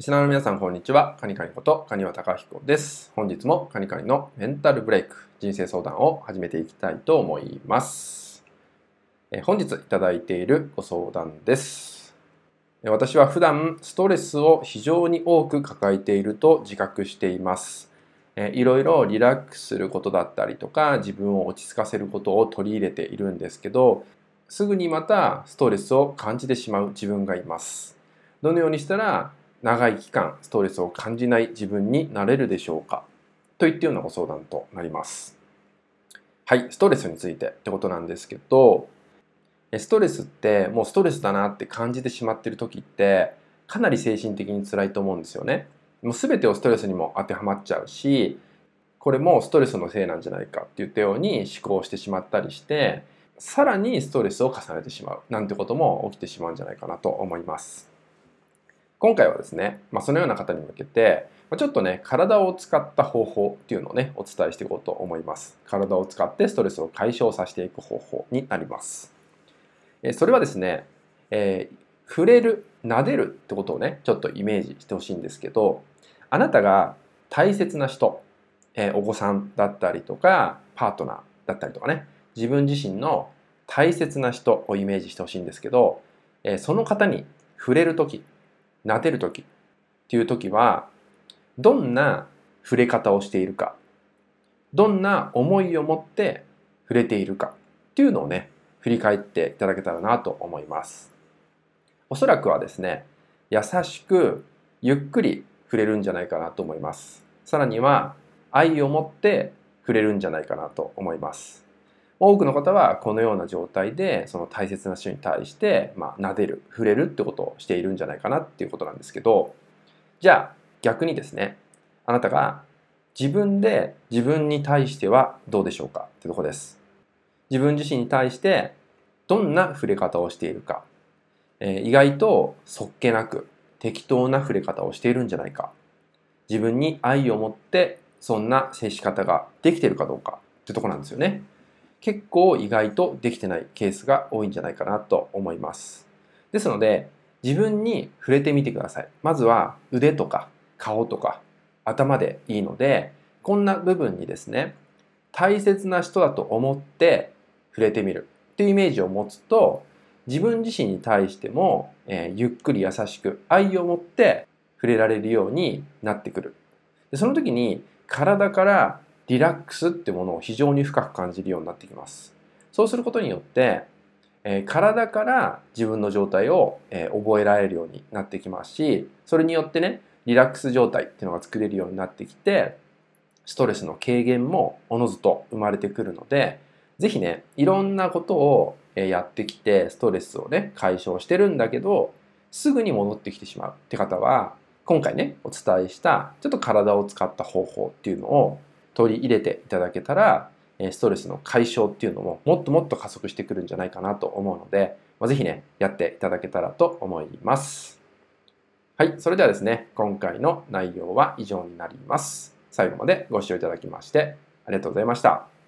リスナーの皆さん、こんにちは。カニカニこと、カニワタカヒコです。本日もカニカニのメンタルブレイク、人生相談を始めていきたいと思います。え本日いただいているご相談です。私は普段ストレスを非常に多く抱えていると自覚しています。いろいろリラックスすることだったりとか自分を落ち着かせることを取り入れているんですけどすぐにまたストレスを感じてしまう自分がいます。どのようにしたら長い期間ストレスを感じない自分になれるでしょうか？といったようなご相談となります。はい、ストレスについてってことなんですけど、ストレスってもうストレスだなって感じてしまってる時ってかなり精神的に辛いと思うんですよね。もう全てをストレスにも当てはまっちゃうし、これもストレスのせいなんじゃないかって言ったように思考してしまったりして、さらにストレスを重ねてしまうなんてことも起きてしまうんじゃないかなと思います。今回はですね、まあ、そのような方に向けて、ちょっとね、体を使った方法っていうのをね、お伝えしていこうと思います。体を使ってストレスを解消させていく方法になります。それはですね、えー、触れる、撫でるってことをね、ちょっとイメージしてほしいんですけど、あなたが大切な人、えー、お子さんだったりとか、パートナーだったりとかね、自分自身の大切な人をイメージしてほしいんですけど、えー、その方に触れるとき、撫でる時。っていう時はどんな触れ方をしているか。どんな思いを持って触れているか。っていうのをね振り返っていただけたらなと思います。おそらくはですね優しくゆっくり触れるんじゃないかなと思います。さらには愛を持って触れるんじゃないかなと思います。多くの方はこのような状態でその大切な人に対して、まあ、撫でる触れるってことをしているんじゃないかなっていうことなんですけどじゃあ逆にですねあなたが自分で自分に対してはどうでしょうか？ってとこです。自分自身に対してどんな触れ方をしているか、えー、意外とそっけなく適当な触れ方をしているんじゃないか。自分に愛を持ってそんな接し方ができてるかどうかってとこなんですよね。結構意外とできてないケースが多いんじゃないかなと思います。ですので、自分に触れてみてください。まずは腕とか顔とか頭でいいので、こんな部分にですね、大切な人だと思って触れてみるっていうイメージを持つと、自分自身に対しても、えー、ゆっくり優しく愛を持って触れられるようになってくる。でその時に体からリラックスってものを非常に深く感じるようになってきます。そうすることによって、え、体から自分の状態を、え、覚えられるようになってきますし、それによってね、リラックス状態っていうのが作れるようになってきて、ストレスの軽減もおのずと生まれてくるので、ぜひね、いろんなことをやってきて、ストレスをね、解消してるんだけど、すぐに戻ってきてしまうって方は、今回ね、お伝えしたちょっと体を使った方法っていうのを取り入れていただけたら、ストレスの解消っていうのももっともっと加速してくるんじゃないかなと思うので、まあ、ぜひね、やっていただけたらと思います。はい、それではですね、今回の内容は以上になります。最後までご視聴いただきましてありがとうございました。